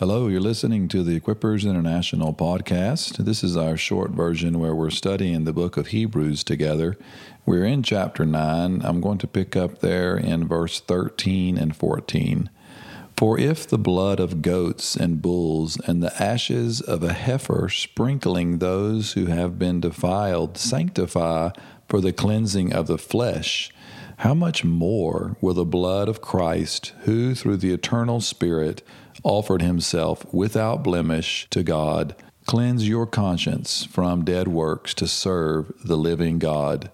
Hello, you're listening to the Equippers International podcast. This is our short version where we're studying the book of Hebrews together. We're in chapter 9. I'm going to pick up there in verse 13 and 14. For if the blood of goats and bulls and the ashes of a heifer sprinkling those who have been defiled sanctify for the cleansing of the flesh, how much more will the blood of Christ, who through the eternal Spirit offered himself without blemish to God, cleanse your conscience from dead works to serve the living God?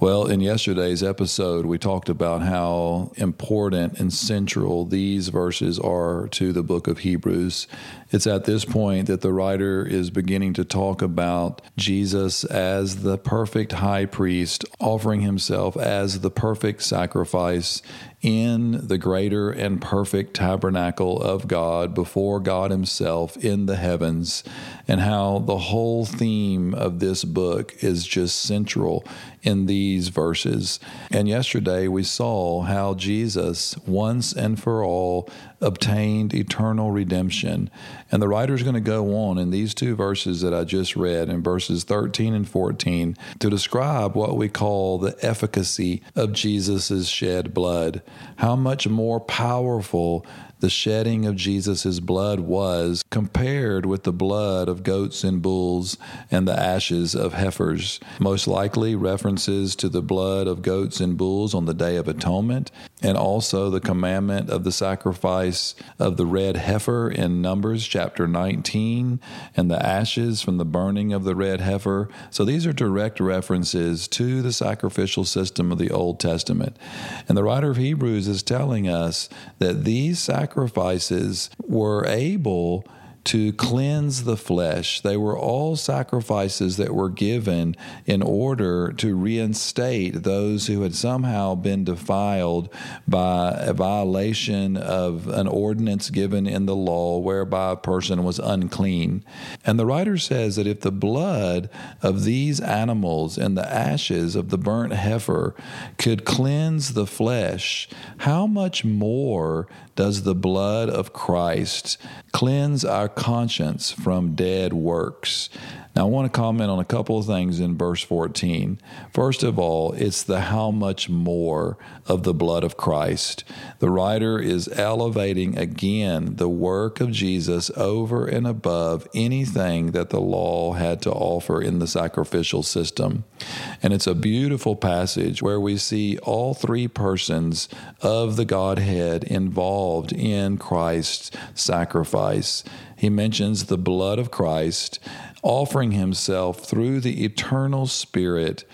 Well, in yesterday's episode, we talked about how important and central these verses are to the book of Hebrews. It's at this point that the writer is beginning to talk about Jesus as the perfect high priest, offering himself as the perfect sacrifice in the greater and perfect tabernacle of God before God Himself in the heavens, and how the whole theme of this book is just central in these verses. And yesterday we saw how Jesus, once and for all, obtained eternal redemption. And the writer is going to go on in these two verses that I just read, in verses 13 and 14, to describe what we call the efficacy of Jesus' shed blood. How much more powerful the shedding of Jesus' blood was compared with the blood of goats and bulls and the ashes of heifers. Most likely references to the blood of goats and bulls on the Day of Atonement, and also the commandment of the sacrifice of the red heifer in Numbers chapter 19, and the ashes from the burning of the red heifer. So these are direct references to the sacrificial system of the Old Testament. And the writer of Hebrews is telling us that these sacrifices were able to cleanse the flesh. They were all sacrifices that were given in order to reinstate those who had somehow been defiled by a violation of an ordinance given in the law whereby a person was unclean. And the writer says that if the blood of these animals and the ashes of the burnt heifer could cleanse the flesh, how much more does the blood of Christ cleanse our conscience from dead works? Now, I want to comment on a couple of things in verse 14. First of all, it's the how much more of the blood of Christ. The writer is elevating again the work of Jesus over and above anything that the law had to offer in the sacrificial system. And it's a beautiful passage where we see all three persons of the Godhead involved in Christ's sacrifice. He mentions the blood of Christ offering himself through the eternal Spirit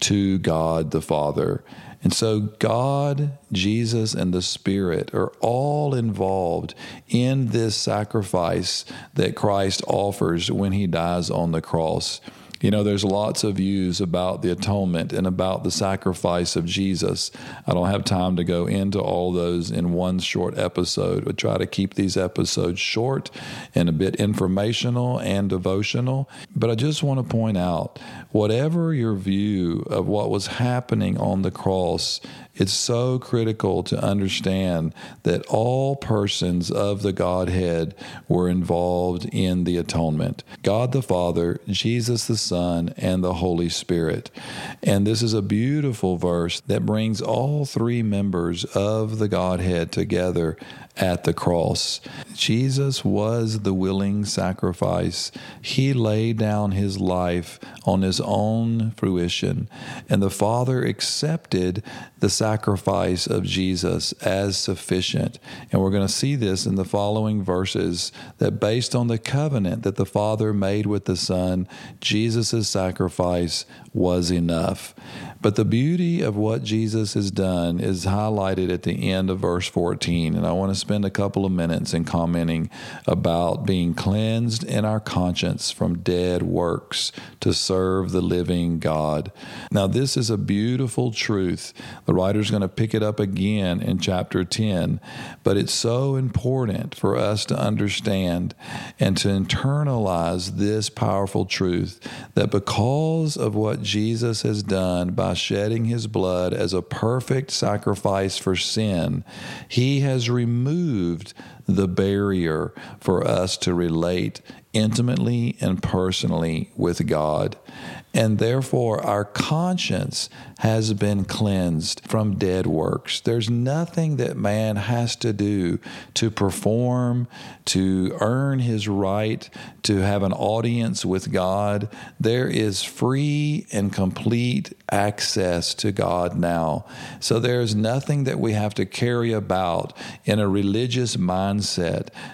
to God the Father. And so, God, Jesus, and the Spirit are all involved in this sacrifice that Christ offers when he dies on the cross. You know, there's lots of views about the atonement and about the sacrifice of Jesus. I don't have time to go into all those in one short episode. We try to keep these episodes short and a bit informational and devotional. But I just want to point out whatever your view of what was happening on the cross it's so critical to understand that all persons of the Godhead were involved in the atonement God the Father, Jesus the Son, and the Holy Spirit. And this is a beautiful verse that brings all three members of the Godhead together at the cross. Jesus was the willing sacrifice. He laid down his life on his own fruition, and the Father accepted the sacrifice of Jesus as sufficient. And we're going to see this in the following verses that based on the covenant that the Father made with the Son, Jesus' sacrifice was enough. But the beauty of what Jesus has done is highlighted at the end of verse 14. And I want to spend a couple of minutes in commenting about being cleansed in our conscience from dead works to serve the living God. Now, this is a beautiful truth. The writer's going to pick it up again in chapter 10, but it's so important for us to understand and to internalize this powerful truth that because of what Jesus has done by shedding his blood as a perfect sacrifice for sin, he has removed the barrier for us to relate intimately and personally with God. And therefore, our conscience has been cleansed from dead works. There's nothing that man has to do to perform, to earn his right to have an audience with God. There is free and complete access to God now. So there's nothing that we have to carry about in a religious mindset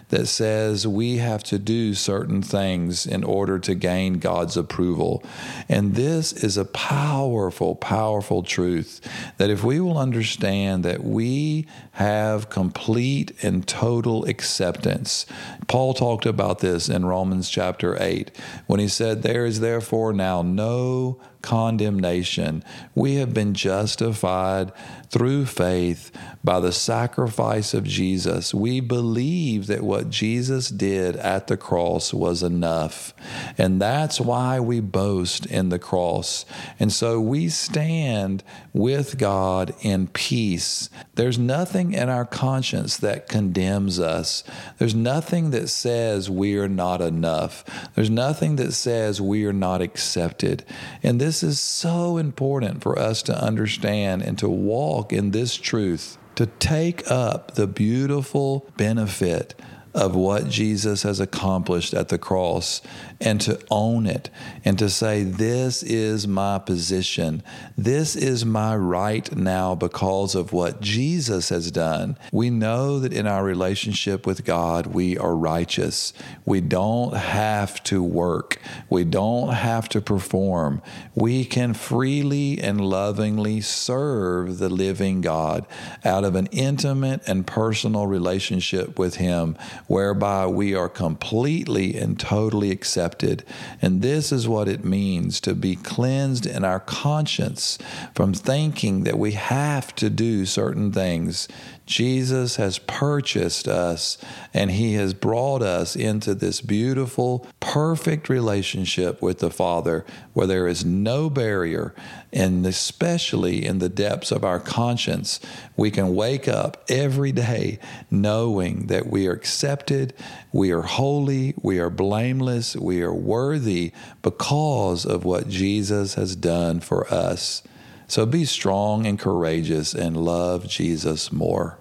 that says we have to do certain things in order to gain God's approval. And this is a powerful, powerful truth that if we will understand that we have complete and total acceptance, Paul talked about this in Romans chapter 8 when he said, There is therefore now no condemnation. We have been justified through faith by the sacrifice of Jesus. We believe that what Jesus did at the cross was enough. And that's why we boast in the cross. And so we stand with God in peace. There's nothing in our conscience that condemns us. There's nothing that says we are not enough. There's nothing that says we are not accepted. And this is so important for us to understand and to walk in this truth, to take up the beautiful benefit of what Jesus has accomplished at the cross and to own it and to say, This is my position. This is my right now because of what Jesus has done. We know that in our relationship with God, we are righteous. We don't have to work, we don't have to perform. We can freely and lovingly serve the living God out of an intimate and personal relationship with Him, whereby we are completely and totally accepted. And this is what it means to be cleansed in our conscience from thinking that we have to do certain things. Jesus has purchased us and he has brought us into this beautiful, perfect relationship with the Father where there is no barrier. And especially in the depths of our conscience, we can wake up every day knowing that we are accepted, we are holy, we are blameless, we are worthy because of what Jesus has done for us. So be strong and courageous and love Jesus more.